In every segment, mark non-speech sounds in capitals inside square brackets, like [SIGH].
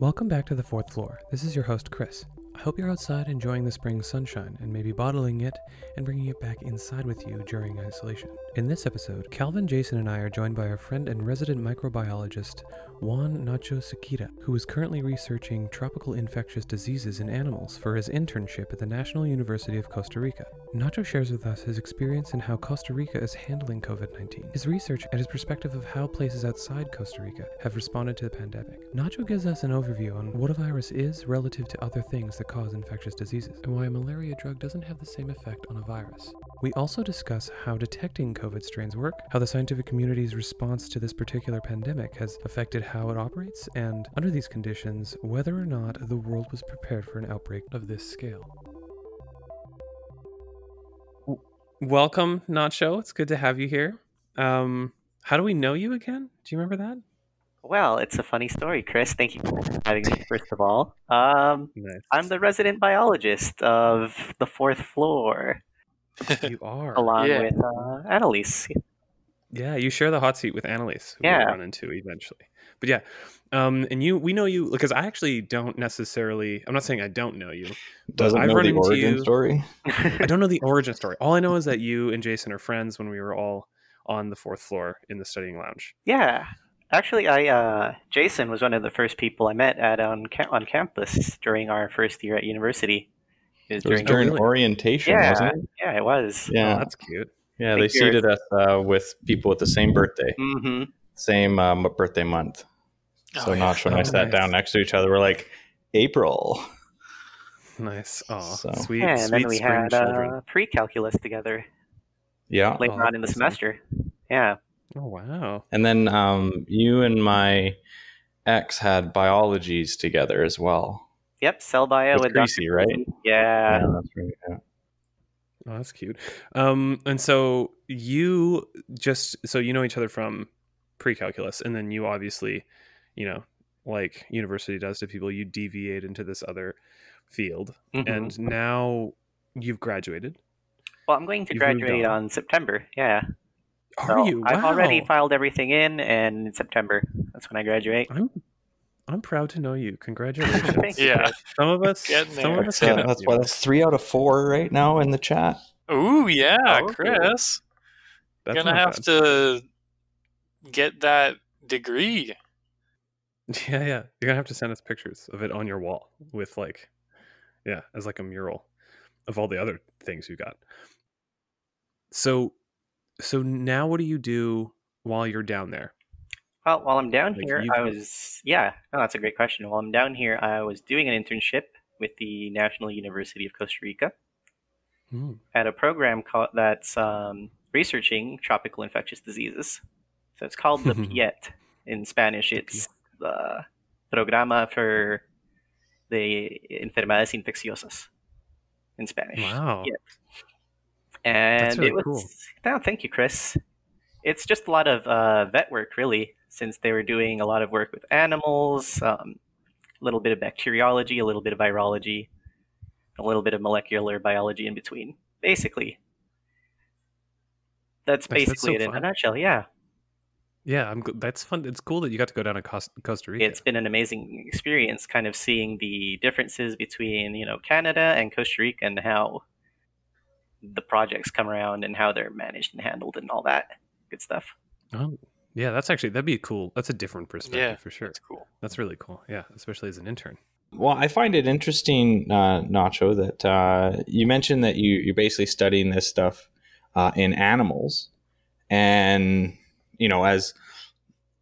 Welcome back to the fourth floor. This is your host, Chris. I hope you're outside enjoying the spring sunshine and maybe bottling it and bringing it back inside with you during isolation. In this episode, Calvin, Jason, and I are joined by our friend and resident microbiologist, Juan Nacho Sequeira, who is currently researching tropical infectious diseases in animals for his internship at the National University of Costa Rica. Nacho shares with us his experience in how Costa Rica is handling COVID 19, his research, and his perspective of how places outside Costa Rica have responded to the pandemic. Nacho gives us an overview on what a virus is relative to other things that cause infectious diseases, and why a malaria drug doesn't have the same effect on a virus. We also discuss how detecting COVID strains work, how the scientific community's response to this particular pandemic has affected how it operates, and under these conditions, whether or not the world was prepared for an outbreak of this scale. Welcome, Nacho. It's good to have you here. Um, how do we know you again? Do you remember that? Well, it's a funny story, Chris. Thank you for having me, first of all. Um, Nice. I'm the resident biologist of the fourth floor, [LAUGHS] You are. along Yeah. with uh, Annalise. Yeah, you share the hot seat with Annalise, who Yeah. we'll run into eventually. But yeah, um, and you, we know you because I actually don't necessarily. I'm not saying I don't know you. Doesn't I've know run the into origin you- story. [LAUGHS] I don't know the origin story. All I know is that you and Jason are friends when we were all on the fourth floor in the studying lounge. yeah. Actually, I uh, Jason was one of the first people I met at on ca- on campus during our first year at university. It was It was during during really? orientation, yeah, wasn't it? yeah, it was. Oh, Yeah, that's cute. yeah. think They you're- seated us uh, with people with the same birthday, hmm same um, birthday month. So Oh, yeah. Nacho and I Oh, sat nice. down next to each other. We're like, April. Nice. Oh, So- sweet, Yeah, and sweet then we spring had children. uh, pre-calculus together Yeah. later Oh, on in the awesome. semester. Yeah. Oh wow. And then um, you and my ex had biologies together as well. Yep. Cell bio With with Greasy, Dr. right? Greasy. Yeah. that's right. Yeah. Oh, that's cute. Um, and so you just so you know each other from pre-calculus, and then you obviously, you know, like university does to people, you deviate into this other field, Mhm. and now you've graduated. Well, I'm going to You've graduate on. on September. Yeah. Are So you? I've already filed everything in, and in September, that's when I graduate. I'm I'm proud to know you. [LAUGHS] Congratulations. Thank you. Yeah. Some of us, Getting some of us That's, uh, that's you why know. that's three out of four right now in the chat. Ooh, yeah, Oh, cool. Chris. That's Gonna have bad. to get that degree. [LAUGHS] Yeah, yeah. You're gonna have to send us pictures of it on your wall with like, yeah, as like a mural of all the other things you got. So, so now what do you do while you're down there? Well, while I'm down Like, here, I was yeah. No, that's a great question. While I'm down here, I was doing an internship with the National University of Costa Rica Hmm. at a program called that's um, researching tropical infectious diseases. So it's called the [LAUGHS] PIET in Spanish. It's the Programa for the Enfermedades Infecciosas in Spanish. Wow. And really it was cool. no, thank you, Chris. It's just a lot of uh, vet work, really, since they were doing a lot of work with animals, um, a little bit of bacteriology, a little bit of virology, a little bit of molecular biology in between. Basically, that's That's- that's basically so it in a nutshell. Yeah, Yeah, I'm. That's fun. It's cool that you got to go down to Costa Rica. it's been an amazing experience, kind of seeing the differences between you know Canada and Costa Rica and how the projects come around and how they're managed and handled and all that good stuff. Oh, yeah. That's actually that'd be cool. That's a different perspective Yeah, for sure. That's cool. That's really cool. Yeah, especially as an intern. Well, I find it interesting, uh, Nacho, that uh, you mentioned that you, you're basically studying this stuff uh, in animals, and you know, as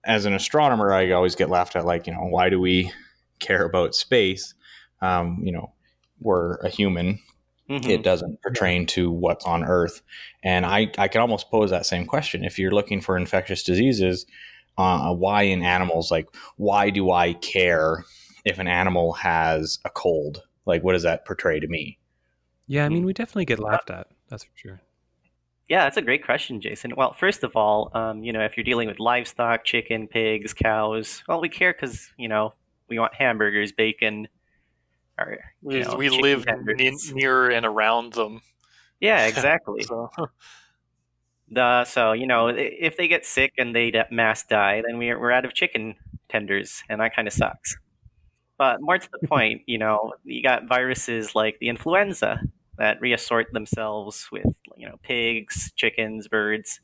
as an astronomer, I always get laughed at, like, you know, why do we care about space? Um, you know, we're a human; Mhm. it doesn't pertain to what's on Earth, and I I can almost pose that same question if you're looking for infectious diseases. Uh, why in animals? Like, why do I care if an animal has a cold? Like, what does that portray to me? Yeah, I mean, Hmm. we definitely get laughed at. That's for sure. Yeah, that's a great question, Jason. Well, first of all, um, you know, if you're dealing with livestock, chicken, pigs, cows, well, we care because you know we want hamburgers, bacon, or you We, know, we live ne- near and around them. Yeah, [LAUGHS] exactly. So, The, so you know, if they get sick and they mass die, then we're we're out of chicken tenders, and that kind of sucks. But more to the [LAUGHS] point, you know, you got viruses like the influenza that reassort themselves with, you know, pigs, chickens, birds,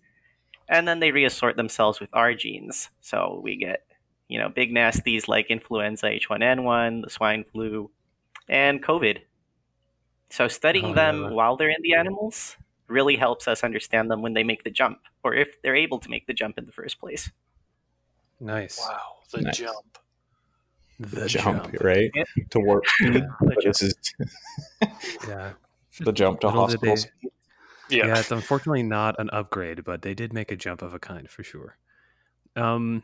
and then they reassort themselves with our genes. So we get, you know, big nasties like influenza H1N1, the swine flu, and COVID. So studying Oh, them yeah. while they're in the animals really helps us understand them when they make the jump, or if they're able to make the jump in the first place. Nice. Wow, the Nice. jump. The jump, right? Yep. To work. speed. [LAUGHS] The jump. this is Yeah. [LAUGHS] the jump to Little did they- Yeah. yeah, it's unfortunately not an upgrade, but they did make a jump of a kind for sure. Um,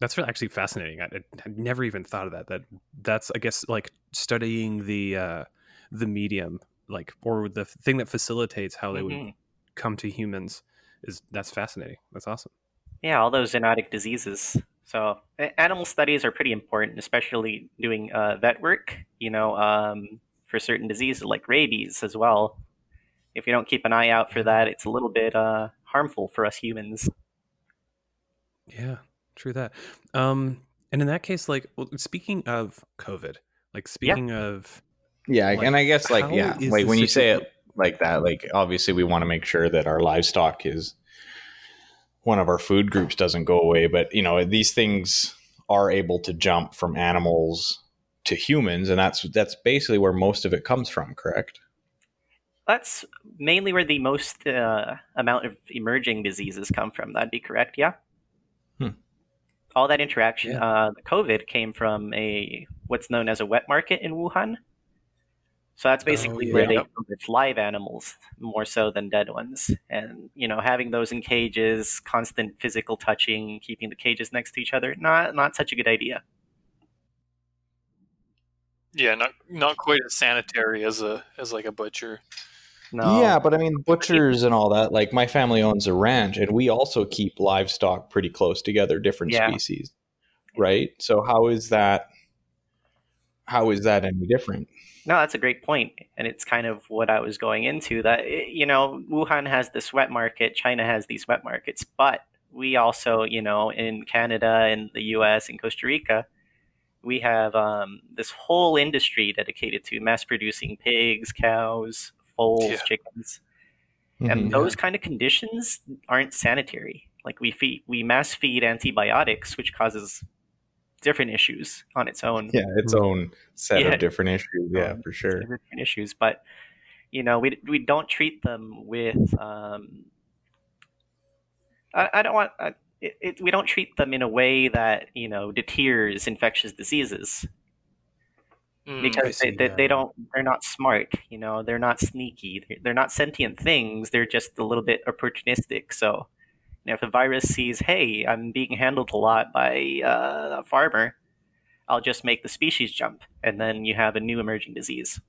that's really actually fascinating. I, I never even thought of that. That that's I guess like studying the uh, the medium, like or the thing that facilitates how they would Mhm. come to humans. Is that's fascinating. That's awesome. Yeah, all those zoonotic diseases. So animal studies are pretty important, especially doing uh, vet work. You know, um, for certain diseases like rabies as well. If you don't keep an eye out for that, it's a little bit uh, harmful for us humans. Yeah, true that. Um, and in that case, like, well, speaking of COVID, like speaking of Yeah, Like, and I guess like yeah, is like when you say it like that, like obviously we want to make sure that our livestock is one of our food groups doesn't go away, but you know these things are able to jump from animals to humans, and that's that's basically where most of it comes from. Correct? That's mainly where the most uh, amount of emerging diseases come from. That'd be correct, yeah. All that interaction, Yeah. uh, the COVID came from a what's known as a wet market in Wuhan. So that's basically yeah. where they Yep. it's live animals more so than dead ones, and you know having those in cages, constant physical touching, keeping the cages next to each other, not not such a good idea. Yeah, not not quite as sanitary as a as like a butcher. No, Yeah, but I mean butchers and all that. Like my family owns a ranch, and we also keep livestock pretty close together, different Yeah. species, right? So how is that? How is that any different? No, that's a great point, and it's kind of what I was going into. That eh, you know, Wuhan has this wet market, China has these wet markets, but we also, you know, in Canada and the U.S. and Costa Rica, we have um, this whole industry dedicated to mass producing pigs, cows, foals, Yeah. chickens, Mhm. and Yeah. those kind of conditions aren't sanitary. Like we feed, we mass feed antibiotics, which causes different issues on its own. yeah, its own set Yeah. of different issues. Yeah, Um, for sure. different issues, but you know, we we don't treat them with. Um, I, I don't want. I, it, it, we don't treat them in a way that you know deters infectious diseases Mm, because I they, they, yeah. they, don't they're not smart you know they're not sneaky they're, they're not sentient things they're just a little bit opportunistic so you know, if a virus sees hey i'm being handled a lot by uh, a farmer i'll just make the species jump and then you have a new emerging disease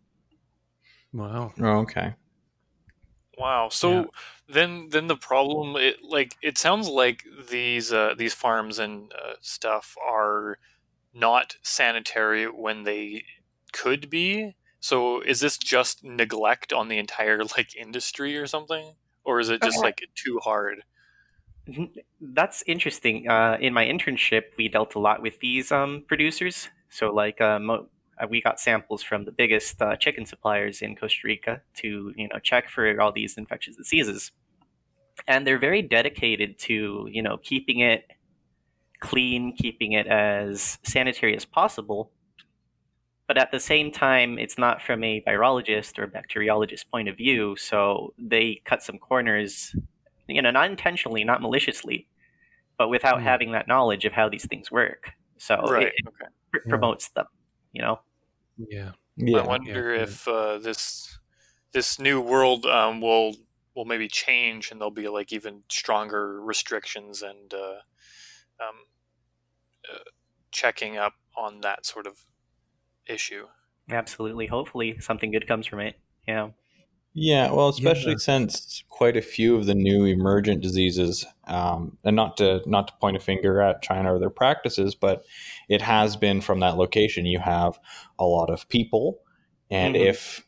wow. Oh, okay. Wow. So Yeah. then then the problem it like it sounds like these uh, these farms and uh, stuff are not sanitary when they could be. So is this just neglect on the entire [LAUGHS] like industry or something? Or is it just like too hard? That's interesting. Uh, in my internship, we dealt a lot with these um, producers. So, like, uh, mo- uh, we got samples from the biggest uh, chicken suppliers in Costa Rica to, you know, check for all these infectious diseases, and they're very dedicated to, you know, keeping it clean, keeping it as sanitary as possible. But at the same time, it's not from a virologist or bacteriologist point of view. So they cut some corners you know, not intentionally, not maliciously, but without Hmm. having that knowledge of how these things work. So right. it, it Okay. pr- Yeah. promotes them, you know. Yeah. Yeah. I wonder yeah. if uh, this this new world um, will will maybe change and there'll be like even stronger restrictions and uh, um, uh, checking up on that sort of issue. Absolutely. Hopefully, something good comes from it. Yeah. Yeah, well, especially Yeah. since quite a few of the new emergent diseases, um, and not to not to point a finger at China or their practices, but it has been from that location. You have a lot of people, and Mhm. if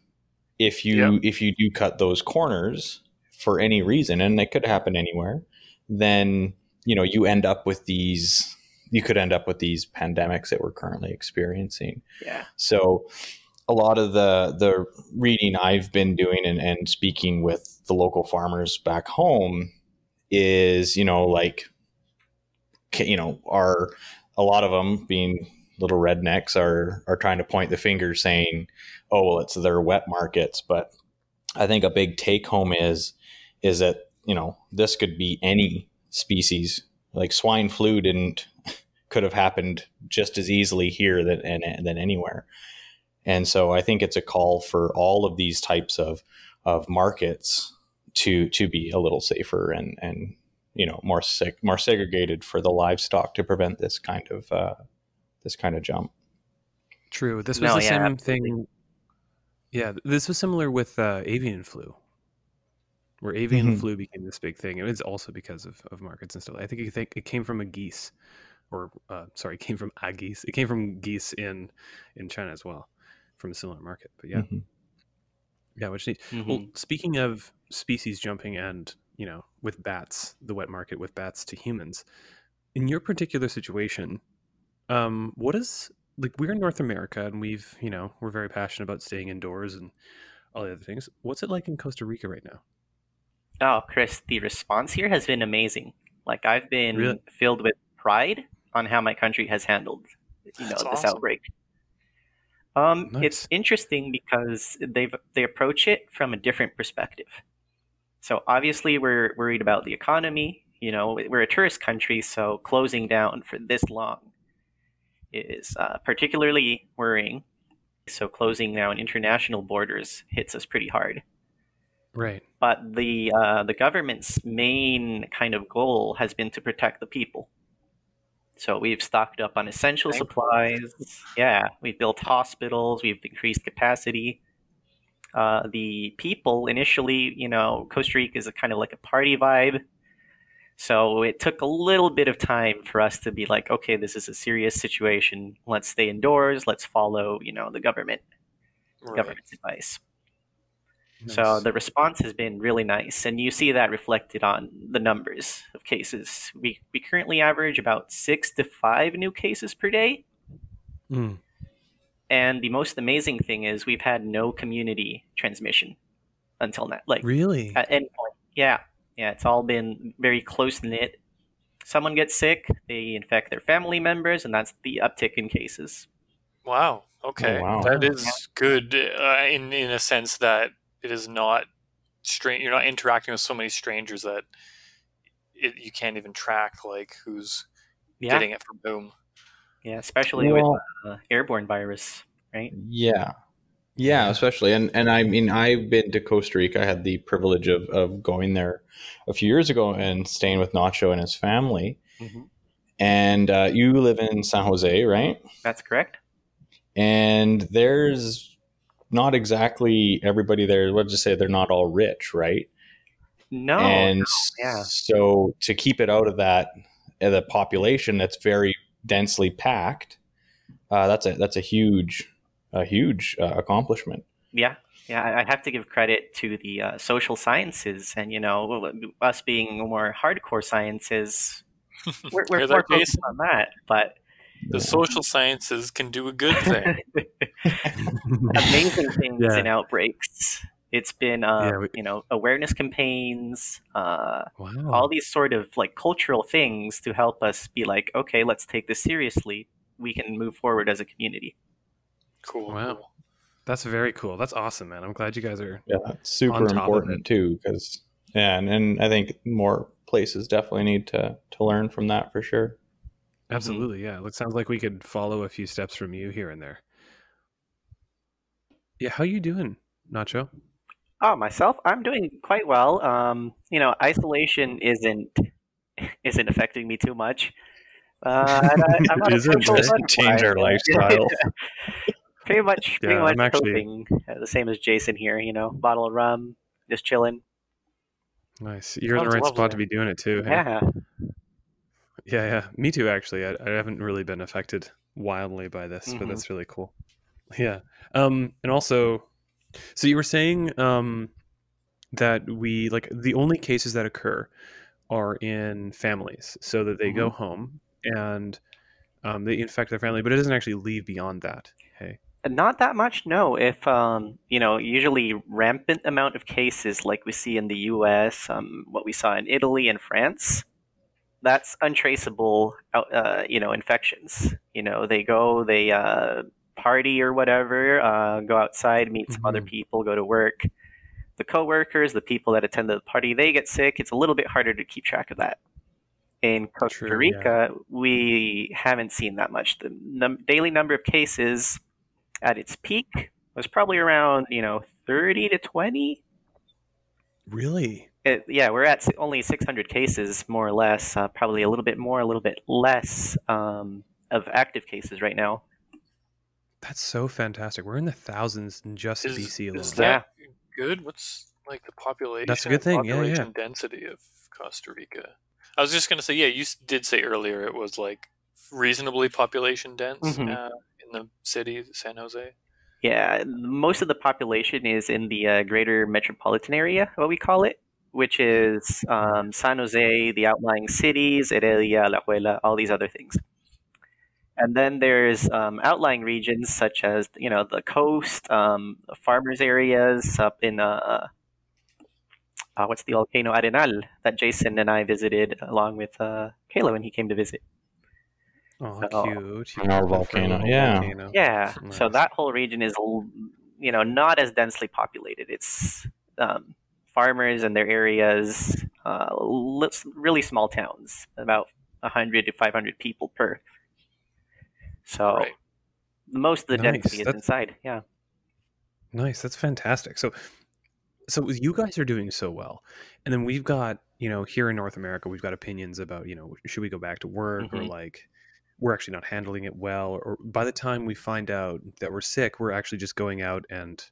if you if you do cut those corners for any reason, and it could happen anywhere, then you know you end up with these you could end up with these pandemics that we're currently experiencing. Yeah. So a lot of the the reading I've been doing and, and speaking with the local farmers back home is, you know, like you know, are a lot of them being little rednecks are are trying to point the finger saying, "Oh, well, it's their wet markets." But I think a big take home is is that you know this could be any species. Like swine flu didn't could have happened just as easily here than than anywhere. And so I think it's a call for all of these types of of markets to to be a little safer and and you know more sick more segregated for the livestock to prevent this kind of uh, this kind of jump. True. This was No, the yeah, same absolutely. thing. Yeah, this was similar with uh, avian flu, where avian Mhm. flu became this big thing. It was also because of, of markets and stuff. I think you think it came from a geese, or uh, sorry, [LAUGHS] it came from a geese. It came from geese in in China as well, from a similar market. But yeah, Mhm. yeah, which neat. Mhm. Well, speaking of species jumping and, you know, with bats, the wet market with bats to humans, in your particular situation, um, what is like we're in North America and we've, you know, we're very passionate about staying indoors and all the other things. What's it like in Costa Rica right now? Oh, Chris, the response here has been amazing. Like I've been Really? filled with pride on how my country has handled, you know, That's this awesome. outbreak. Um, Nice. it's interesting because they've they approach it from a different perspective. So obviously, we're worried about the economy. You know, we're a tourist country, so closing down for this long is uh, particularly worrying. So closing down international borders hits us pretty hard Right. but the uh, the government's main kind of goal has been to protect the people. So we've stocked up on essential supplies. Yeah, we've built hospitals. We've increased capacity. Uh, the people initially, you know, Costa Rica is a kind of like a party vibe. So it took a little bit of time for us to be like, okay, this is a serious situation. Let's stay indoors. Let's follow, you know, the government Right. government's advice. Nice. So the response has been really nice, and you see that reflected on the numbers of cases. We we currently average about six to five new cases per day, Mm. and the most amazing thing is we've had no community transmission until now. Like Really? at any point, yeah, yeah, it's all been very close knit. Someone gets sick, they infect their family members, and that's the uptick in cases. Wow. Okay. Oh, wow. That Yeah. is good uh, in in a sense that it is not strange. You're not interacting with so many strangers that it, you can't even track like who's Yeah, getting it from whom. yeah, especially Well, with uh, airborne virus, right? Yeah. Yeah, especially and and I mean I've been to Costa Rica. I had the privilege of of going there a few years ago and staying with Nacho and his family. hmm And uh, you live in San Jose, right? That's correct. And there's not exactly everybody there. Let's just say they're not all rich, right? No, and yeah. so to keep it out of that uh, the population that's very densely packed, uh, that's a that's a huge a huge uh, accomplishment. Yeah, yeah, I I have to give credit to the uh, social sciences, and you know, us being more hardcore sciences, we're, we're more that, focused on that. But The social sciences can do a good thing. [LAUGHS] amazing things Yeah. in outbreaks. It's been, uh, Yeah, we- you know, awareness campaigns, uh, wow. all these sort of like cultural things to help us be like, okay, let's take this seriously. We can move forward as a community. Cool. Wow. That's very cool. That's awesome, man. I'm glad you guys are. Yeah, it's super On top important too, because yeah, and, and I think more places definitely need to to learn from that for sure. Absolutely, yeah. It sounds like we could follow a few steps from you here and there. Yeah, how you doing, Nacho? Oh, myself, I'm doing quite well. Um, you know, isolation isn't [LAUGHS] isn't affecting me too much. Uh, and I, I'm not a [LAUGHS] Isn't social it? butterfly. Change our [LAUGHS] lifestyle. pretty much, pretty Yeah, much I'm actually- coping uh, the same as Jason here. You know, bottle of rum, just chilling. Nice. You're in the Sounds right spot lovely. to be doing it too. hey? Yeah, Yeah, yeah. Me too, actually. I, I haven't really been affected wildly by this, but Mhm. that's really cool. Yeah. Um, and also, so you were saying um, that we like the only cases that occur are in families, so that they go home and um, they infect their family, but it doesn't actually leave beyond that. Hey, Not that much, no. If um, you know, usually rampant amount of cases like we see in the U.S., um, what we saw in Italy and France, that's untraceable, uh, you know, infections. You know, they go, they uh, party or whatever, uh, go outside, meet some other Mhm. people, go to work. The coworkers, the people that attend the party, they get sick. It's a little bit harder to keep track of that. In Costa True, Rica, we haven't seen that much. The num- daily number of cases at its peak was probably around you know 30 to 20 really? It, yeah we're at only 600 cases more or less uh, probably a little bit more a little bit less um, of active cases right now That's so fantastic. We're in the thousands in just Is, BC alone. is that good? What's like the population? That's a good thing, yeah, yeah. Population density of Costa Rica. I was just gonna say, yeah, you did say earlier it was like reasonably population dense Mhm. uh, in the city, San Jose. yeah most of the population is in the uh, greater metropolitan area what we call it which is um, san jose the outlying cities heredia Alajuela, all these other things and then there's um, outlying regions such as you know the coast um, the farmers areas up in uh, uh, what's the volcano arenal that jason and i visited along with uh, kayla when he came to visit Oh, Oh. cute. Our You went for a volcano, yeah. volcano. Yeah, so that whole region is, you know, not as densely populated. It's um, farmers and their areas, uh, really small towns, about 100 to 500 people per. So Right. most of the Nice, density is that's- inside. Yeah. Nice. That's fantastic. So, so you guys are doing so well, and then we've got you know here in North America we've got opinions about you know should we go back to work or Mhm. like we're actually not handling it well, or by the time we find out that we're sick, we're actually just going out and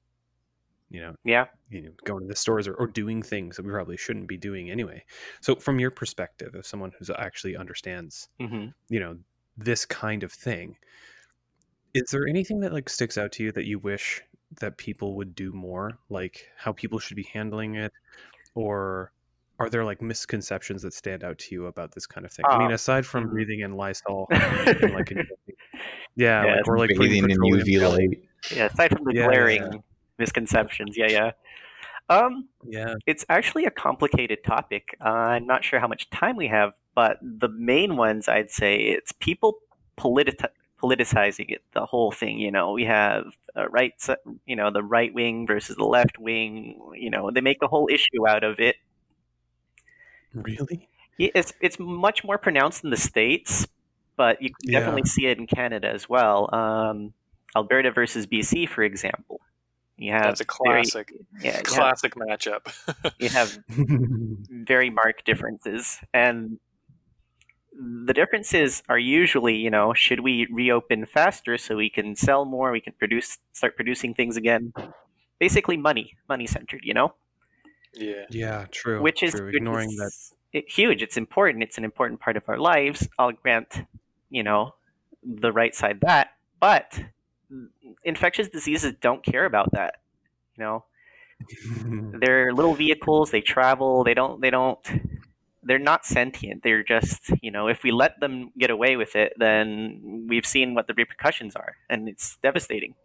you know Yeah. you know going to the stores or, or doing things that we probably shouldn't be doing anyway. So from your perspective, as someone who's actually understands hmm you know this kind of thing is there anything that like sticks out to you that you wish that people would do more like how people should be handling it or are there like misconceptions that stand out to you about this kind of thing i mean Uh, aside from mhm. breathing in lysol [LAUGHS] and like in- yeah Yes. like or like Bathing in UV light. yeah. Aside from the Yeah, yeah, glaring yeah. Misconceptions. Yeah. Yeah. Um, yeah It's actually a complicated topic. Uh, I'm not sure how much time we have, but the main ones I'd say it's people politi- politicizing it, the whole thing. You know, we have uh, right, you know, the right wing versus the left wing. You know, they make a whole issue out of it. really Yeah, It's it's much more pronounced in the states, but you can Yeah. definitely see it in Canada as well. Um, Alberta versus BC, for example. You have That's a very- classic, you have- classic matchup. [LAUGHS] you have very marked differences and the differences are usually you know should we reopen faster so we can sell more we can produce start producing things again basically money money centered you know yeah. yeah true which is true. ignoring that. it, huge it's important it's an important part of our lives i'll grant you know the right side that but infectious diseases don't care about that you know [LAUGHS] they're little vehicles they travel they don't they don't they're not sentient they're just you know if we let them get away with it then we've seen what the repercussions are and it's devastating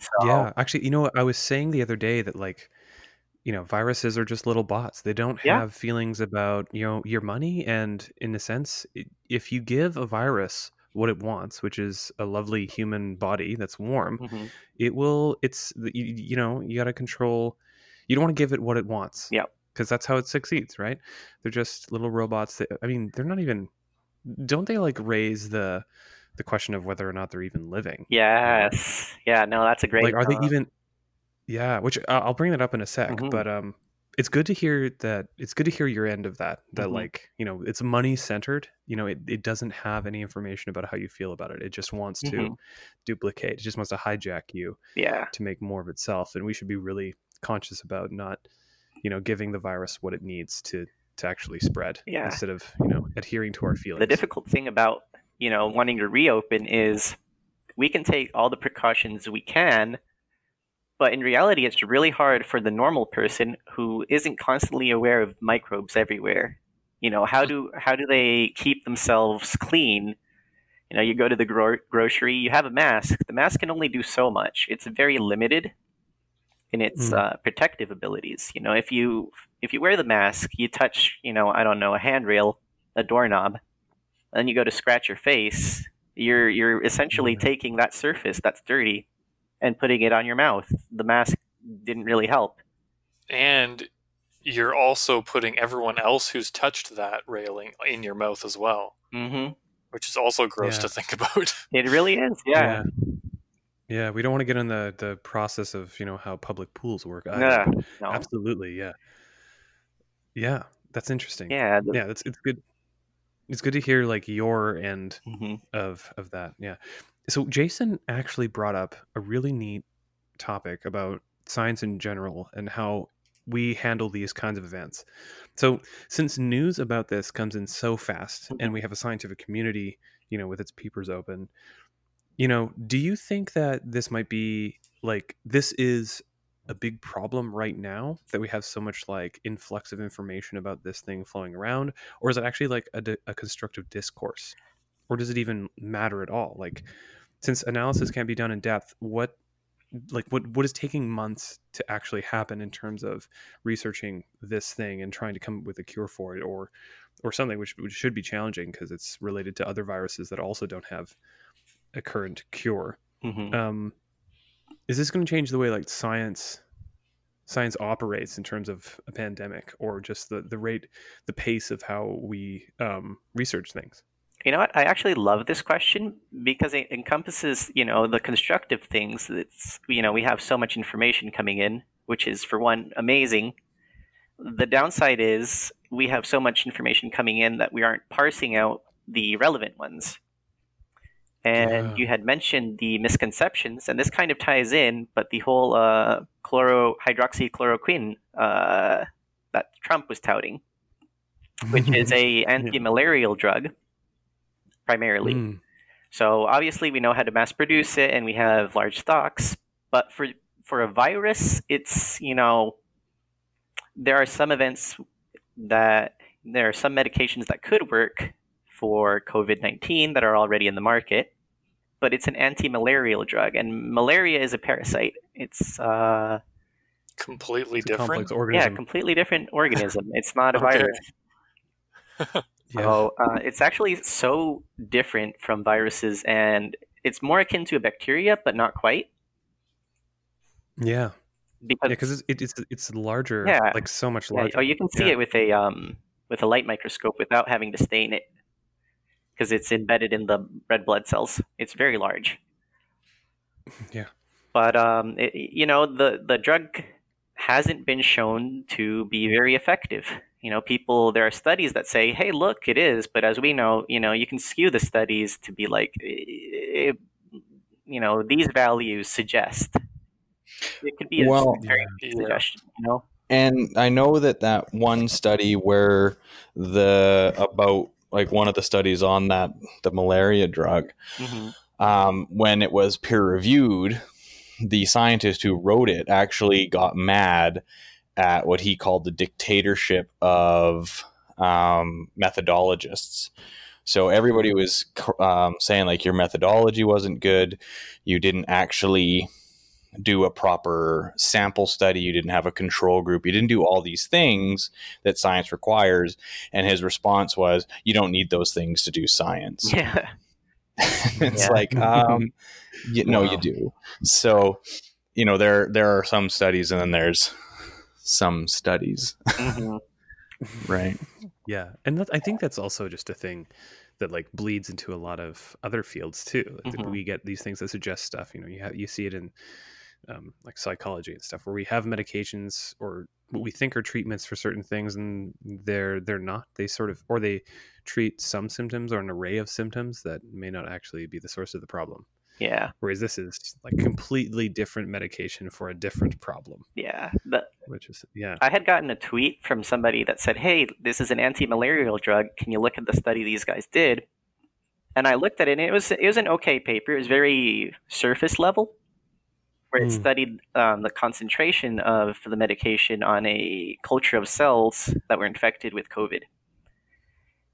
so Yeah, actually, you know? I was saying the other day that like, you know, viruses are just little bots. They don't Yeah. have feelings about, you know, your money and in a sense, if you give a virus what it wants, which is a lovely human body that's warm, mhm. it will it's you, you know, you got to control you don't want to give it what it wants. Yep. Cuz that's how it succeeds, right? They're just little robots that I mean, they're not even don't they like raise the the question of whether or not they're even living? yes yeah no that's a great like are they uh, even yeah which I- i'll bring that up in a sec Mhm. but um it's good to hear that it's good to hear your end of that that Mhm. like you know it's money centered you know it, it doesn't have any information about how you feel about it it just wants to Mhm. duplicate it just wants to hijack you yeah to make more of itself and we should be really conscious about not you know giving the virus what it needs to to actually spread Yeah. instead of you know adhering to our feelings the difficult thing about you know wanting to reopen is we can take all the precautions we can but in reality it's really hard for the normal person who isn't constantly aware of microbes everywhere You know, how do how do they keep themselves clean? You know, you go to the gro- grocery, you have a mask. The mask can only do so much. It's very limited in its Mm. uh, protective abilities. You know, if you if you wear the mask, you touch, you know, I don't know, a handrail, a doorknob, then you go to scratch your face. You're you're essentially Yeah. taking that surface that's dirty and putting it on your mouth. The mask didn't really help. and you're also putting everyone else who's touched that railing in your mouth as well, Mm-hmm. which is also gross Yeah. to think [LAUGHS] about. It really is. Yeah. yeah. Yeah, we don't want to get in the the process of you know how public pools work. Either, Yeah. No. Absolutely, yeah, yeah. That's interesting. Yeah. the- yeah. That's it's good. It's good to hear like your end mhm. of of that. Yeah. So Jason actually brought up a really neat topic about science in general and how we handle these kinds of events. So since news about this comes in so fast and mm-hmm. we have a scientific community, you know, with its peepers open, you know, do you think that this might be like this is a big problem right now that we have so much like influx of information about this thing flowing around? Or is it actually like a, a constructive discourse or does it even matter at all? Like since analysis can't be done in depth what like what what is taking months to actually happen in terms of researching this thing and trying to come up with a cure for it or or something which, which should be challenging because it's related to other viruses that also don't have a current cure. Mhm. um is this going to change the way like science science operates in terms of a pandemic or just the the rate the pace of how we um research things You know what? I actually love this question because it encompasses, you know, the constructive things. That's, you know, we have so much information coming in, which is, for one, amazing. The downside is we have so much information coming in that we aren't parsing out the relevant ones. And Yeah. you had mentioned the misconceptions, and this kind of ties in, but the whole uh, chloro hydroxychloroquine uh, that Trump was touting, which is [LAUGHS] a anti-malarial drug, primarily. Mm, So obviously we know how to mass produce it and we have large stocks, but for for a virus, it's you know there are some events that there are some medications that could work for COVID nineteen that are already in the market, but it's an anti-malarial drug, and malaria is a parasite. It's uh, Completely it's a complex different. yeah, completely different organism. It's not a [LAUGHS] Okay. virus. [LAUGHS] yeah, So uh, it's actually so different from viruses, and it's more akin to a bacteria, but not quite. yeah Because because it's it's it's larger Yeah. like so much yeah, larger oh, you can see Yeah. it with a um, with a light microscope without having to stain it, because it's embedded in the red blood cells. It's very large. Yeah. But um, it, you know, the the drug hasn't been shown to be very effective. You know, people there are studies that say, "Hey, look, it is," but as we know, you know, you can skew the studies to be like, eh, you know, these values suggest. It could be a Well- very Yeah. suggestion, you know. And I know that that one study where the about like one of the studies on that the malaria drug, hmm um, when it was peer reviewed, the scientist who wrote it actually got mad at what he called the dictatorship of um, methodologists. So everybody was um, saying like your methodology wasn't good, you didn't actually do a proper sample study, you didn't have a control group, you didn't do all these things that science requires. And his response was, "You don't need those things to do science." Yeah. [LAUGHS] it's Yeah. like um you, no Wow. you do so you know there there are some studies and then there's some studies. Hmm [LAUGHS] right. Yeah and that, i think that's also just a thing that like bleeds into a lot of other fields too Like, Mhm. we get these things that suggest stuff you know you have you see it in um, like psychology and stuff where we have medications or what we think are treatments for certain things and they're they're not. They sort of or they treat some symptoms or an array of symptoms that may not actually be the source of the problem Yeah. whereas this is like completely different medication for a different problem Yeah. The, which is yeah I had gotten a tweet from somebody that said, "Hey, this is an anti-malarial drug. Can you look at the study these guys did?" And I looked at it, and it was it was an okay paper. It was very surface level, where it Hmm. studied um, the concentration of the medication on a culture of cells that were infected with COVID.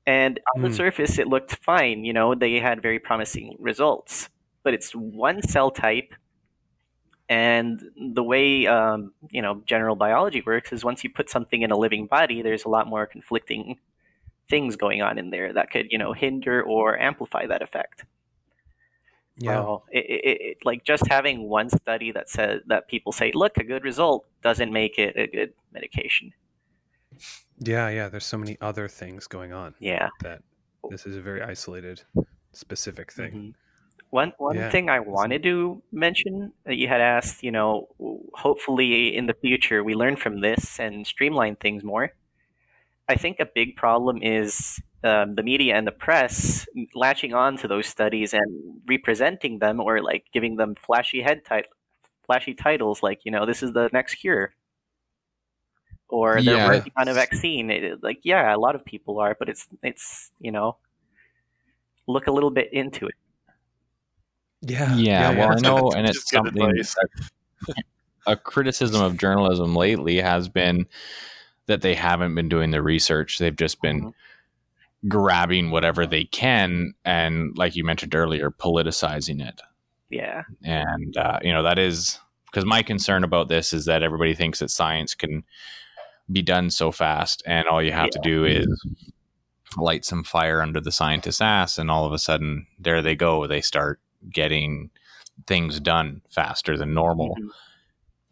And on the Hmm. surface, it looked fine. You know, they had very promising results. But it's one cell type, and the way um, you know general biology works is once you put something in a living body, there's a lot more conflicting things going on in there that could you know hinder or amplify that effect. Yeah. So it, it, it, like just having one study that says that people say, look, a good result doesn't make it a good medication. Yeah, yeah. There's so many other things going on Yeah. that this is a very isolated, specific thing. Mhm. One one Yeah. thing I wanted to mention that you had asked, you know, hopefully in the future we learn from this and streamline things more. I think a big problem is um, the media and the press latching on to those studies and representing them or like giving them flashy head tit- flashy titles like, you know, this is the next cure. Or they're Yeah. working on a vaccine. It- like, yeah, a lot of people are, but it's it's you know, look a little bit into it. Yeah. Yeah, well, I know, and it's something that [LAUGHS] a criticism of journalism lately has been that they haven't been doing the research. They've just been Mhm. grabbing whatever they can and, like you mentioned earlier, politicizing it. Yeah. And, uh, you know, that is because my concern about this is that everybody thinks that science can be done so fast, and all you have to do is light some fire under the scientist's ass, and all of a sudden, there they go. They start getting things done faster than normal. Mhm.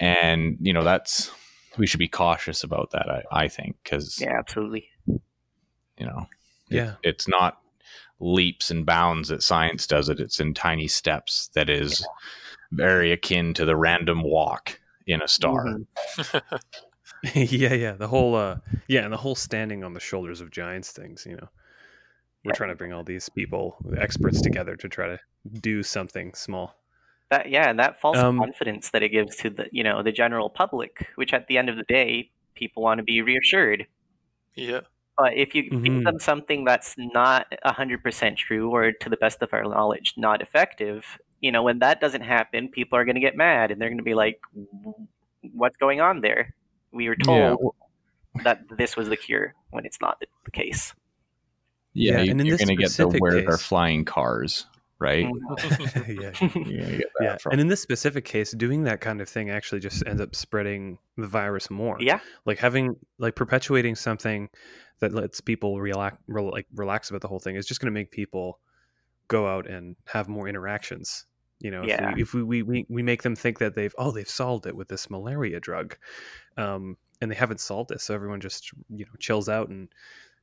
And, you know, that's, we should be cautious about that, I, I think, because, Yeah, absolutely. you know, it- Yeah. it's not leaps and bounds that science does it, it's in tiny steps that is very akin to the random walk in a star. Mhm. [LAUGHS] yeah, yeah. The whole uh yeah, and the whole standing on the shoulders of giants things, you know. We're trying to bring all these people, the experts together to try to do something small. That yeah, and that false Um, confidence that it gives to the you know the general public, which at the end of the day, people want to be reassured. Yeah. But if you Mhm. feed them something that's not hundred percent true, or to the best of our knowledge, not effective, you know, when that doesn't happen, people are going to get mad and they're going to be like, "What's going on there? We were Yeah, told that this was the cure when it's not the, the case." Yeah, Yeah, you, and in you're going to get the specific where are flying cars, right? Mhm. [LAUGHS] [LAUGHS] yeah. [LAUGHS] You're gonna get that Yeah. from- And in this specific case, doing that kind of thing actually just ends up spreading the virus more. yeah, Like having like perpetuating something that lets people relax rel- like relax about the whole thing is just going to make people go out and have more interactions. You know, Yeah. if, we, if we, we, we, we make them think that they've oh they've solved it with this malaria drug, um, and they haven't solved it, so everyone just you know chills out and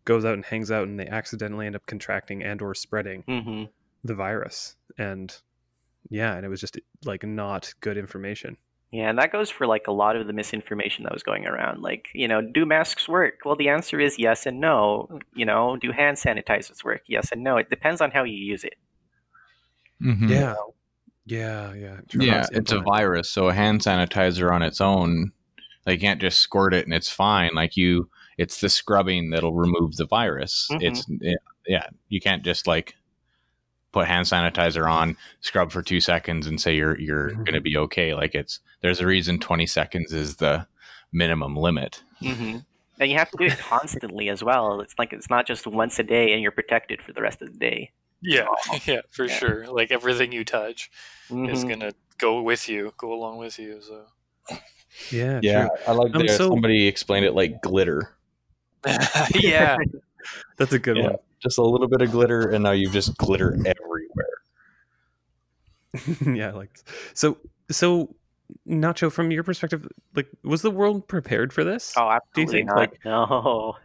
goes out and hangs out, and they accidentally end up contracting and or spreading hmm the virus, and yeah, and it was just like not good information. Yeah, and that goes for like a lot of the misinformation that was going around. Like, you know, do masks work? Well, the answer is yes and no. You know, do hand sanitizers work? Yes and no. It depends on how you use it. Mhm. Yeah, yeah, yeah. Try yeah, not to it's a virus, so a hand sanitizer on its own, like you can't just squirt it and it's fine. Like you, it's the scrubbing that'll remove the virus. Mhm. It's it- yeah, you can't just like put hand sanitizer on, scrub for two seconds, and say you're you're Mhm. gonna be okay. Like it's there's a reason twenty seconds is the minimum limit. Mm-hmm. And you have to do it [LAUGHS] constantly as well. It's like it's not just once a day and you're protected for the rest of the day. Yeah. [LAUGHS] Yeah, for Yeah. sure. Like everything you touch is Mhm. gonna go with you, go along with you. So Yeah, Yeah, true. I like Um, that so- somebody explained it like glitter. [LAUGHS] yeah. That's a good Yeah, just a little bit of glitter, and now you've just glitter everywhere. [LAUGHS] yeah, like so. So, Nacho, from your perspective, like, was the world prepared for this? Oh, Do you absolutely think, not. like- no.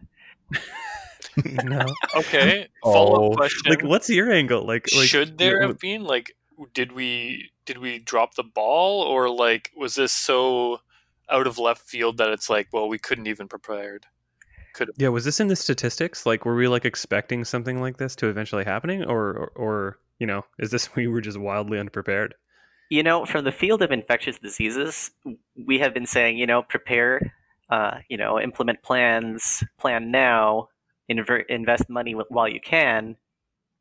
[LAUGHS] no. [LAUGHS] Okay. Follow Oh. up question. Like, what's your angle? Like, like should there you know, have been like did we did we drop the ball or like was this so out of left field that it's like well we couldn't even prepared could Yeah, was this in the statistics? Like, were we like expecting something like this to eventually happening, or, or, or you know, is this [LAUGHS] we were just wildly unprepared? You know, from the field of infectious diseases, we have been saying, you know, prepare, uh, you know, implement plans, plan now, inver- invest money while you can,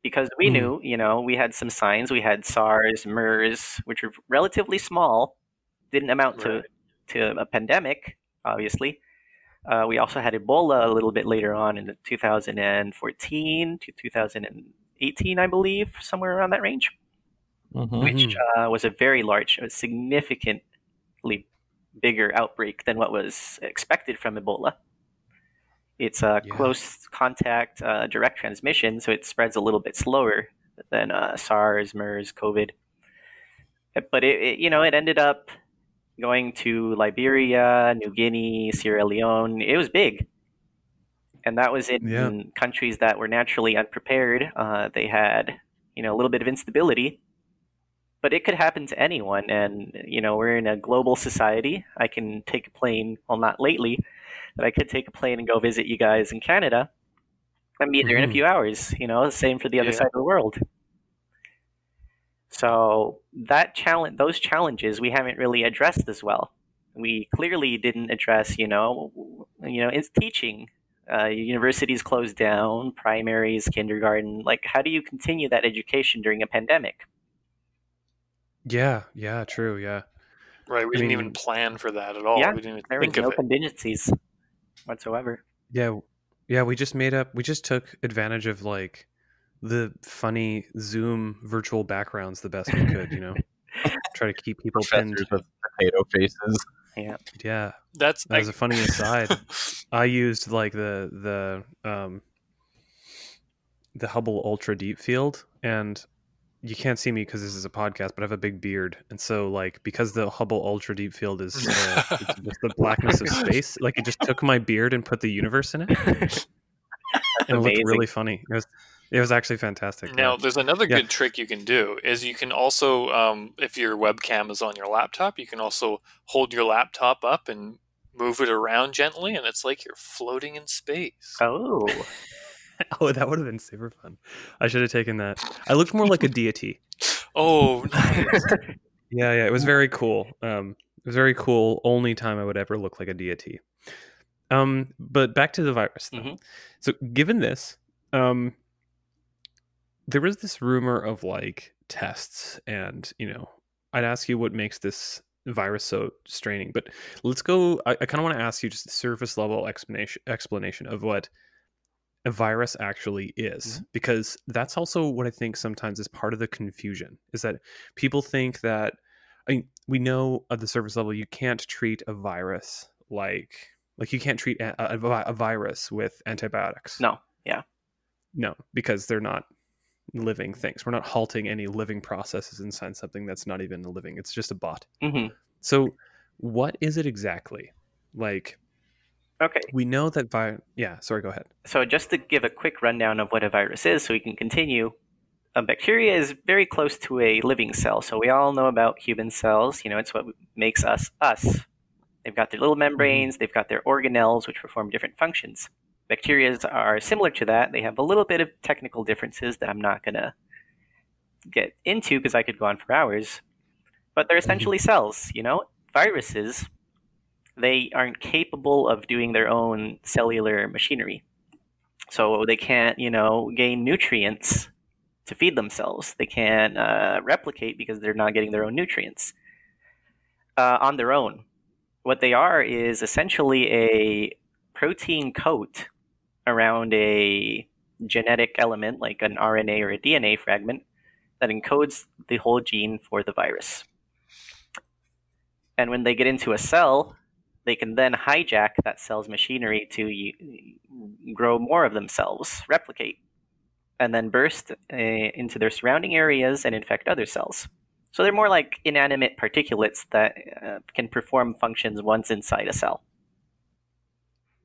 because we Mhm. knew, you know, we had some signs. We had SARS, MERS, which were relatively small, didn't amount Right. to to a pandemic, obviously, Uh, we also had Ebola a little bit later on in 2014 to 2018, I believe, somewhere around that range, Mhm. which uh, was a very large, a significantly bigger outbreak than what was expected from Ebola. It's a Yeah. close contact, uh, direct transmission, so it spreads a little bit slower than uh, SARS, MERS, COVID. But it, it, you know, it ended up going to Liberia, New Guinea, Sierra Leone. It was big, and that was in Yeah. countries that were naturally unprepared. Uh, they had, you know, a little bit of instability, but it could happen to anyone. And you know, we're in a global society. I can take a plane. Well, not lately, but I could take a plane and go visit you guys in Canada. and be there in a Mhm. few hours. You know, same for the other Yeah. side of the world. So that challenge, those challenges, we haven't really addressed as well. We clearly didn't address, you know, you know, it's teaching. Uh, universities closed down, primaries, kindergarten. Like, how do you continue that education during a pandemic? Yeah, yeah, true, yeah. Right. We I didn't mean- even plan for that at all. Yeah, we didn't even There was think no of it. contingencies whatsoever. Yeah, yeah, we just made up we just took advantage of like the funny Zoom virtual backgrounds the best we could, you know. [LAUGHS] Try to keep people pinned. Professors with potato faces. Yeah. Yeah. That's As a I- funny aside, [LAUGHS] I used like the the um the Hubble Ultra Deep Field and you can't see me because this is a podcast, but I have a big beard, and so like because the Hubble Ultra Deep Field is uh, it's just the [LAUGHS] blackness of space, like it just took my beard and put the universe in it, and it looked really funny. It was it was actually fantastic. Now, yeah. there's another Yeah. good trick you can do is you can also, um, if your webcam is on your laptop, you can also hold your laptop up and move it around gently, and it's like you're floating in space. Oh, [LAUGHS] Oh, that would have been super fun. I should have taken that. I looked more like a deity. Oh, [LAUGHS] nice. Yeah, yeah, it was very cool. Um, it was very cool. Only time I would ever look like a deity. Um, but back to the virus. Though. Mhm. So, given this, um, there was this rumor of like tests, and you know, I'd ask you what makes this virus so straining. But let's go. I, I kind of want to ask you just a surface level explanation explanation of what a virus actually is, mm-hmm. because that's also what I think sometimes is part of the confusion. Is that people think that I mean, we know at the surface level you can't treat a virus like like you can't treat a, a, a virus with antibiotics. no. Yeah no, because they're not living things. We're not halting any living processes inside something that's not even living. It's just a bot. hmm So, what is it exactly? Like Okay. we know that vi- Yeah, sorry. Go ahead. So, just to give a quick rundown of what a virus is so we can continue, a bacteria is very close to a living cell. So, we all know about human cells. You know, it's what makes us us. They've got their little membranes, they've got their organelles, which perform different functions. Bacteria are similar to that. They have a little bit of technical differences that I'm not going to get into because I could go on for hours. But they're essentially cells, you know? Viruses, they aren't capable of doing their own cellular machinery. So they can't, you know, gain nutrients to feed themselves. They can't uh, replicate because they're not getting their own nutrients uh, on their own. What they are is essentially a protein coat around a genetic element like an RNA or a DNA fragment that encodes the whole gene for the virus. And when they get into a cell, they can then hijack that cell's machinery to grow more of themselves, replicate, and then burst uh, into their surrounding areas and infect other cells. So they're more like inanimate particulates that uh, can perform functions once inside a cell.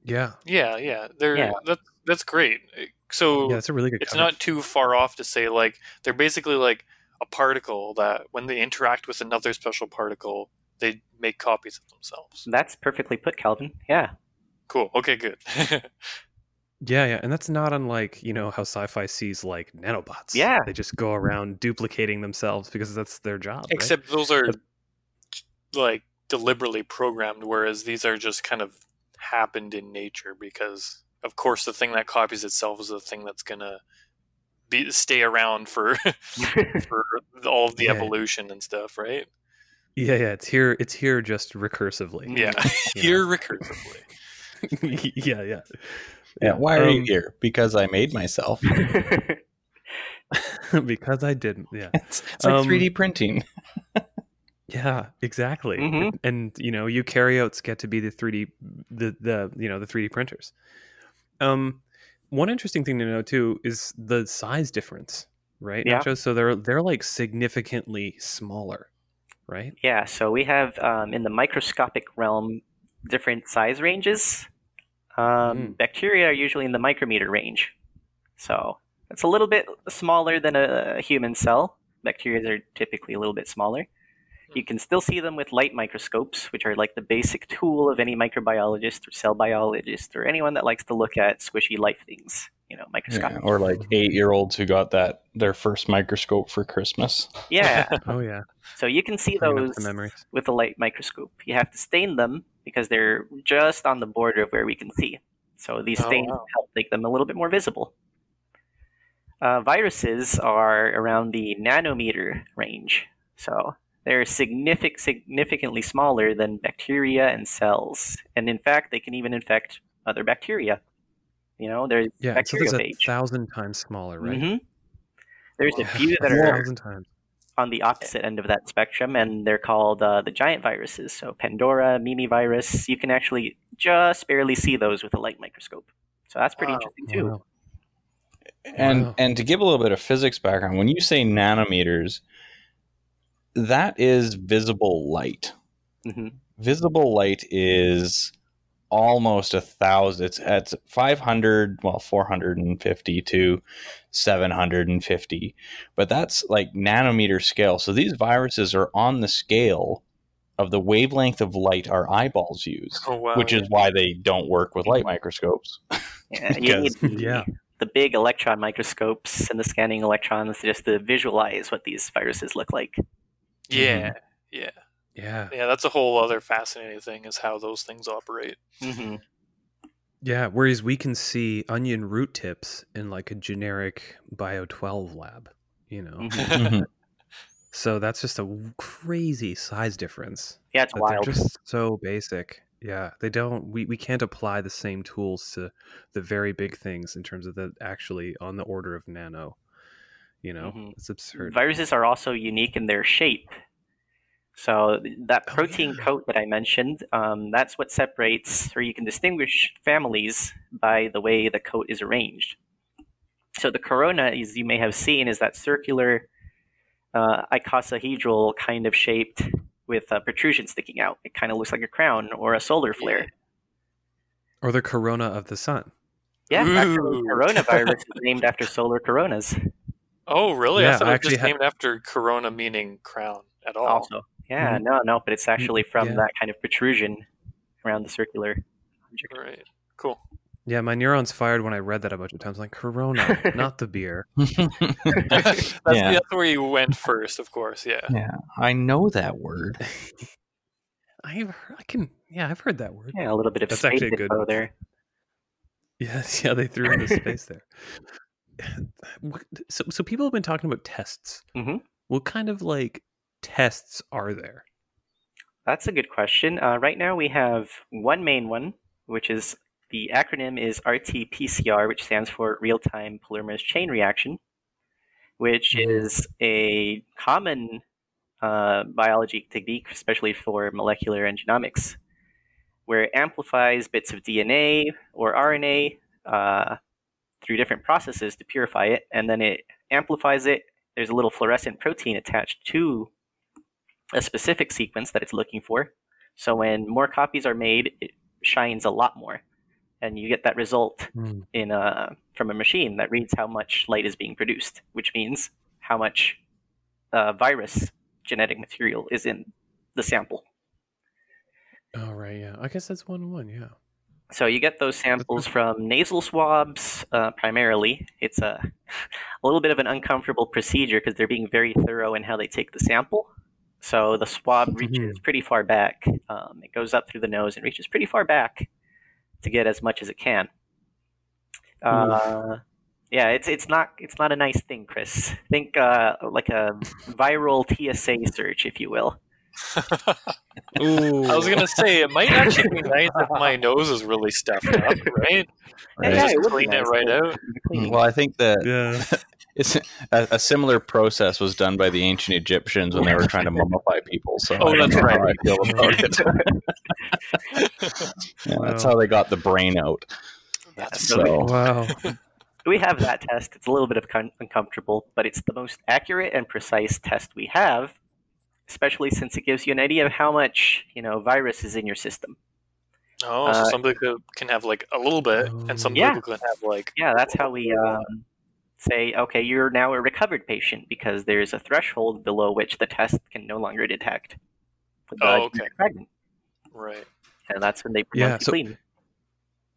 Yeah, yeah, yeah. They're Yeah. That, that's great. Eh, so yeah, that's a really good. it's cover. not too far off to say like they're basically like a particle that when they interact with another special particle, they make copies of themselves. That's perfectly put, Calvin. Yeah. Cool. Okay, good. [LAUGHS] Yeah, yeah, and that's not unlike you know how sci-fi sees like nanobots. Yeah. they just go around duplicating themselves because that's their job. right? Except those are But- like deliberately programmed, whereas these are just kind of happened in nature because, of course, the thing that copies itself is the thing that's gonna be stay around for [LAUGHS] [LAUGHS] for all of the Yeah. evolution and stuff, right? yeah, yeah, it's here. It's here just recursively. Yeah, [LAUGHS] here know. recursively. yeah, yeah. Yeah. Why are you Um, here? Because I made myself. because I didn't. Yeah. It's, it's like Um, 3D printing. Yeah, exactly. Mhm. And you know, eukaryotes get to be the 3D the the you know, the 3D printers. Um one interesting thing to know too is the size difference, right? Yeah. Nacho? So they're they're like significantly smaller, right? Yeah, so we have um, in the microscopic realm different size ranges. Um, Mm. Bacteria are usually in the micrometer range. So it's a little bit smaller than a, a human cell. Bacteria are typically a little bit smaller. You can still see them with light microscopes, which are like the basic tool of any microbiologist or cell biologist or anyone that likes to look at squishy life things. You know, Yeah, or like eight year olds who got that their first microscope for Christmas. Yeah. [LAUGHS] Oh yeah. So you can see Bringing those the memories. with a light microscope. You have to stain them because they're just on the border of where we can see. So these Oh, stains wow. help make them a little bit more visible. Uh, viruses are around the nanometer range, so they're signific- significantly smaller than bacteria and cells. And in fact, they can even infect other bacteria. You know, there's Yeah, so there's a thousand times smaller, right? Mhm. There's a few that a are thousand times. on the opposite end of that spectrum, and they're called uh, the giant viruses. So Pandora, Mimivirus, you can actually just barely see those with a light microscope. So that's pretty Wow. interesting too. Wow. And Wow. and to give a little bit of physics background, when you say nanometers, that is visible light. hmm Visible light is almost a thousand. It's at 500, well, 450 to 750, but that's like nanometer scale. So these viruses are on the scale of the wavelength of light our eyeballs use, Oh wow. which is why they don't work with light microscopes. Yeah, [LAUGHS] you need the, yeah. the big electron microscopes and the scanning electrons just to visualize what these viruses look like. Yeah, yeah, Yeah. yeah. That's a whole other fascinating thing is how those things operate. hmm Yeah, whereas we can see onion root tips in like a generic Bio 12 lab, you know. Mhm. [LAUGHS] Mhm. So that's just a crazy size difference. Yeah, it's wild. They're just so basic. Yeah, they don't. We, we can't apply the same tools to the very big things in terms of the actually on the order of nano. You know, Mhm. it's absurd. Viruses are also unique in their shape. So that Oh, protein yeah. coat that I mentioned, um, that's what separates, or you can distinguish families by the way the coat is arranged. So the corona, as you may have seen, is that circular uh, icosahedral kind of shaped with a protrusion sticking out. It kind of looks like a crown or a solar flare. Or the corona of the sun. Yeah, actually, coronavirus is [LAUGHS] named after solar coronas. Oh really? Yeah, I thought I it was actually just had- named after Corona, meaning crown at all. Also, yeah, mm-hmm. no, no, but it's actually from yeah. that kind of protrusion around the circular object. Right. Cool. Yeah, my neurons fired when I read that a bunch of times. Like Corona, not the beer. [LAUGHS] [LAUGHS] that's, Yeah. that's where you went first, of course. Yeah. yeah, I know that word. [LAUGHS] I've heard, I can yeah, I've heard that word. Yeah, a little bit of That's space actually a good- info there. Yes, yeah, they threw in the space there. [SIGHS] So, so people have been talking about tests. Mhm. What kind of like tests are there? That's a good question. Uh, right now we have one main one, which is the acronym is RT-PCR, which stands for real-time polymerase chain reaction, which Mhm. is a common uh, biology technique, especially for molecular and genomics, where it amplifies bits of DNA or RNA uh, through different processes to purify it, and then it amplifies it. There's a little fluorescent protein attached to a specific sequence that it's looking for. So when more copies are made, it shines a lot more, and you get that result in a from a machine that reads how much light is being produced, which means how much uh, virus genetic material is in the sample. Oh right, yeah. I guess that's one one, yeah. So you get those samples [LAUGHS] from nasal swabs uh, primarily. It's a, [LAUGHS] a little bit of an uncomfortable procedure because they're being very thorough in how they take the sample. So the swab reaches pretty far back. Um, it goes up through the nose and reaches pretty far back to get as much as it can. Uh, yeah, it's it's not it's not a nice thing, Chris. Think uh, like a viral TSA search, if you will. [LAUGHS] Ooh. I was gonna say it might actually be nice if my nose is really stuffed up, [LAUGHS] right? Yeah, Just it clean it nice, right out. Well, I think that Yeah. [LAUGHS] it's a, a similar process was done by the ancient Egyptians when they were trying to mummify people. So Oh, that's right. how I feel about it. Yeah, that's how they got the brain out. That's So Wow. we have that test. It's a little bit of con- uncomfortable, but it's the most accurate and precise test we have, especially since it gives you an idea of how much you know virus is in your system. oh, so Uh, some people can have like a little bit, and some Yeah. people can have like Yeah, that's how we um, say, okay, you're now a recovered patient because there's a threshold below which the test can no longer detect. the Oh, okay. genetic right. And that's when they Yeah, pronounce you so- clean.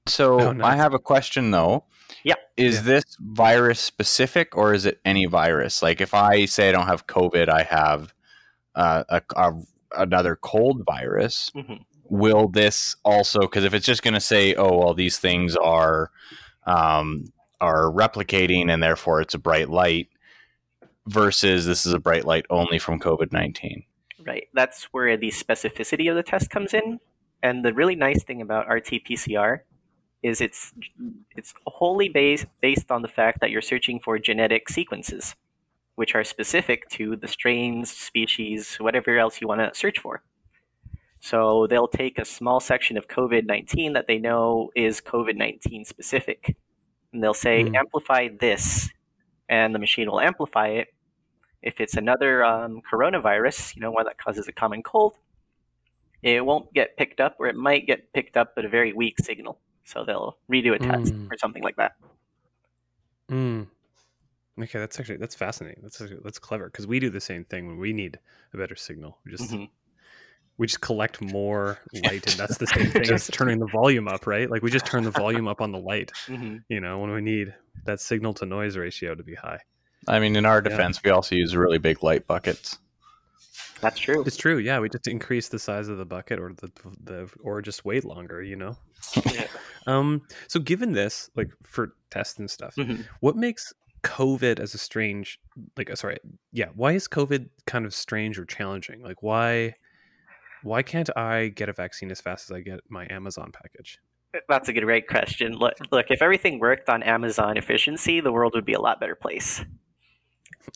So Oh, nice. I have a question though. Yeah. Is Yeah. this virus specific or is it any virus? Like if I say I don't have COVID, I have uh, a, a, another cold virus. Mhm. Will this also? Because if it's just going to say, "Oh, well, these things are um, are replicating and therefore it's a bright light," versus this is a bright light only from COVID nineteen. Right. That's where the specificity of the test comes in. And the really nice thing about RT-PCR is it's it's wholly based based on the fact that you're searching for genetic sequences, which are specific to the strains, species, whatever else you want to search for. So they'll take a small section of COVID-19 that they know is COVID-19 specific, and they'll say Hmm. amplify this, and the machine will amplify it. If it's another um, coronavirus, you know, one that causes a common cold, it won't get picked up, or it might get picked up at a very weak signal. So they'll redo a test Mm. or something like that. Mm. Okay, that's actually that's fascinating. That's that's clever because we do the same thing when we need a better signal. We just Mhm. we just collect more light, and that's the [LAUGHS] same thing as turning the volume up, right? Like we just turn the volume up on the light. Mhm. You know, when we need that signal to noise ratio to be high. I mean, in our Yeah. defense, we also use really big light buckets. That's true. It's true. Yeah, we just increase the size of the bucket, or the the or just wait longer. You know. [LAUGHS] Yeah. Um. So given this, like for tests and stuff, Mhm. what makes COVID as a strange, like, uh, sorry, yeah, why is COVID kind of strange or challenging? Like, why, why can't I get a vaccine as fast as I get my Amazon package? That's a good, great question. Look, look, if everything worked on Amazon efficiency, the world would be a lot better place. [LAUGHS]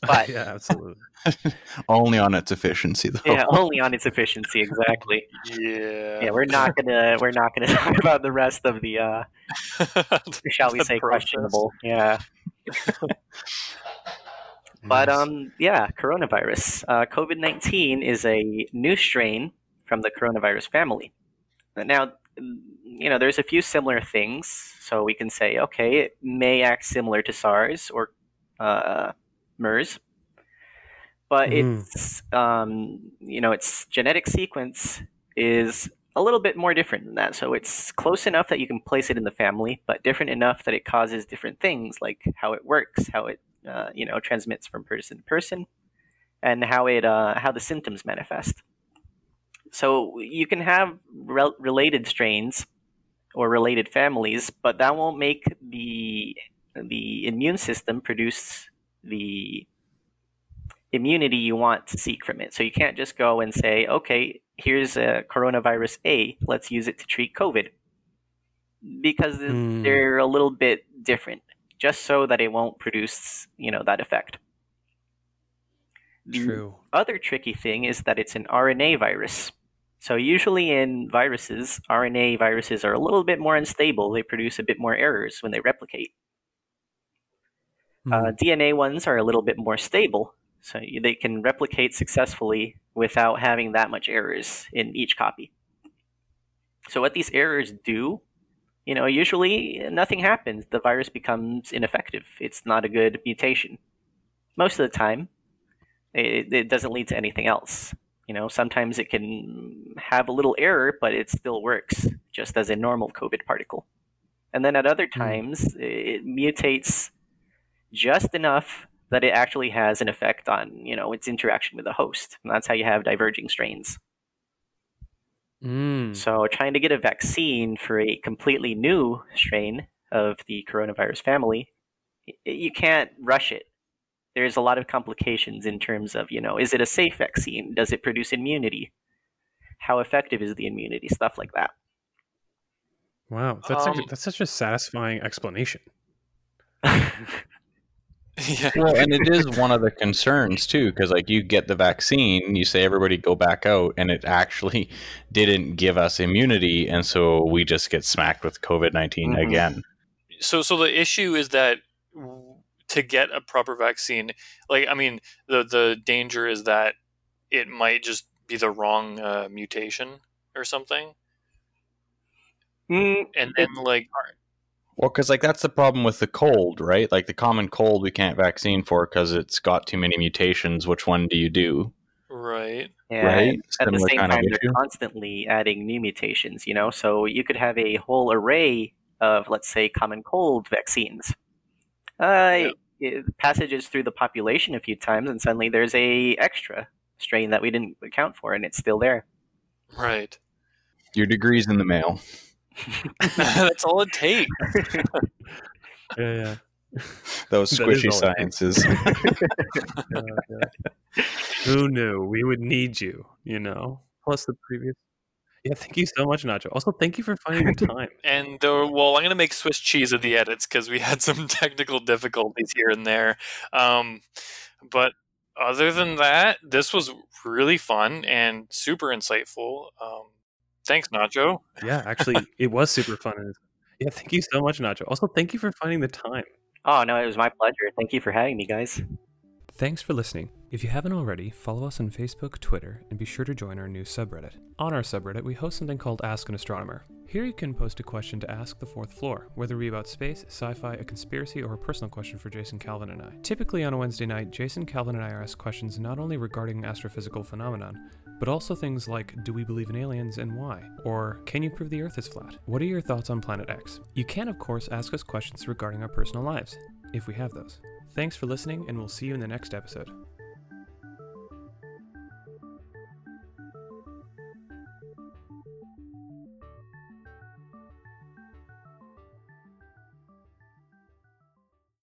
But- yeah, absolutely. [LAUGHS] Only on its efficiency, though. Yeah, only on its efficiency, exactly. Yeah. Yeah, we're not gonna we're not gonna [LAUGHS] talk about the rest of the uh, shall we The say process. questionable. Yeah. [LAUGHS] But um, yeah, coronavirus. Uh, COVID nineteen is a new strain from the coronavirus family. Now, you know, there's a few similar things, so we can say, okay, it may act similar to SARS or uh, MERS, but Mhm. its um, you know its genetic sequence is a little bit more different than that. So it's close enough that you can place it in the family, but different enough that it causes different things, like how it works, how it uh, you know transmits from person to person, and how it uh, how the symptoms manifest. So you can have rel- related strains or related families, but that won't make the the immune system produce the immunity you want to seek from it. So you can't just go and say, okay, here's a coronavirus A, let's use it to treat COVID. Because Hmm. they're a little bit different, just so that it won't produce, you know, that effect. The True. other tricky thing is that it's an RNA virus. So usually in viruses, RNA viruses are a little bit more unstable. They produce a bit more errors when they replicate. Hmm. Uh, DNA ones are a little bit more stable, so they can replicate successfully without having that much errors in each copy. So what these errors do, you know, usually nothing happens. The virus becomes ineffective. It's not a good mutation. Most of the time, it, it doesn't lead to anything else. You know, sometimes it can have a little error, but it still works just as a normal COVID particle. And then at other Hmm. times, it mutates just enough that it actually has an effect on you know its interaction with the host and that's how you have diverging strains Mm. so trying to get a vaccine for a completely new strain of the coronavirus family y- you can't rush it there's a lot of complications in terms of, you know, is it a safe vaccine? Does it produce immunity? How effective is the immunity? Stuff like that. Wow, that's Um, such, that's such a satisfying explanation. [LAUGHS] yeah. well, and it is one of the concerns too, because like you get the vaccine, you say everybody go back out, and it actually didn't give us immunity, and so we just get smacked with COVID 19 Mhm. again. so so the issue is that to get a proper vaccine like i mean the the danger is that it might just be the wrong uh, mutation or something Mm, and then like Well, because like that's the problem with the cold, right? Like the common cold, we can't vaccine for because it's got too many mutations. Which one do you do? right yeah, Right? At the same kind time, they're constantly adding new mutations, you know? So you could have a whole array of, let's say, common cold vaccines. Uh, it passages through the population a few times, and suddenly there's a extra strain that we didn't account for, and it's still there. right Your degree's in the mail. [LAUGHS] that's all it takes [LAUGHS] Yeah, yeah. Those squishy all sciences. [LAUGHS] yeah, yeah. Who knew we would need you? You know. Plus the previous. Yeah, thank you so much, Nacho. Also, thank you for finding the time. and uh, well i'm gonna make swiss cheese of the edits because we had some technical difficulties here and there um, but other than that this was really fun and super insightful um, thanks nacho Yeah, actually, it was super fun. Yeah, thank you so much, Nacho. Also, thank you for finding the time. Oh, no, it was my pleasure. Thank you for having me, guys. Thanks for listening. If you haven't already, follow us on Facebook, Twitter, and be sure to join our new subreddit. On our subreddit, we host something called Ask an Astronomer. Here you can post a question to ask the fourth floor, whether it be about space, sci fi, a conspiracy, or a personal question for Jason Calvin and I. Typically on a Wednesday night, Jason Calvin and I are asked questions not only regarding astrophysical phenomenon, but also things like do we believe in aliens and why? Or can you prove the Earth is flat? What are your thoughts on Planet X? You can, of course, ask us questions regarding our personal lives, if we have those. Thanks for listening, and we'll see you in the next episode.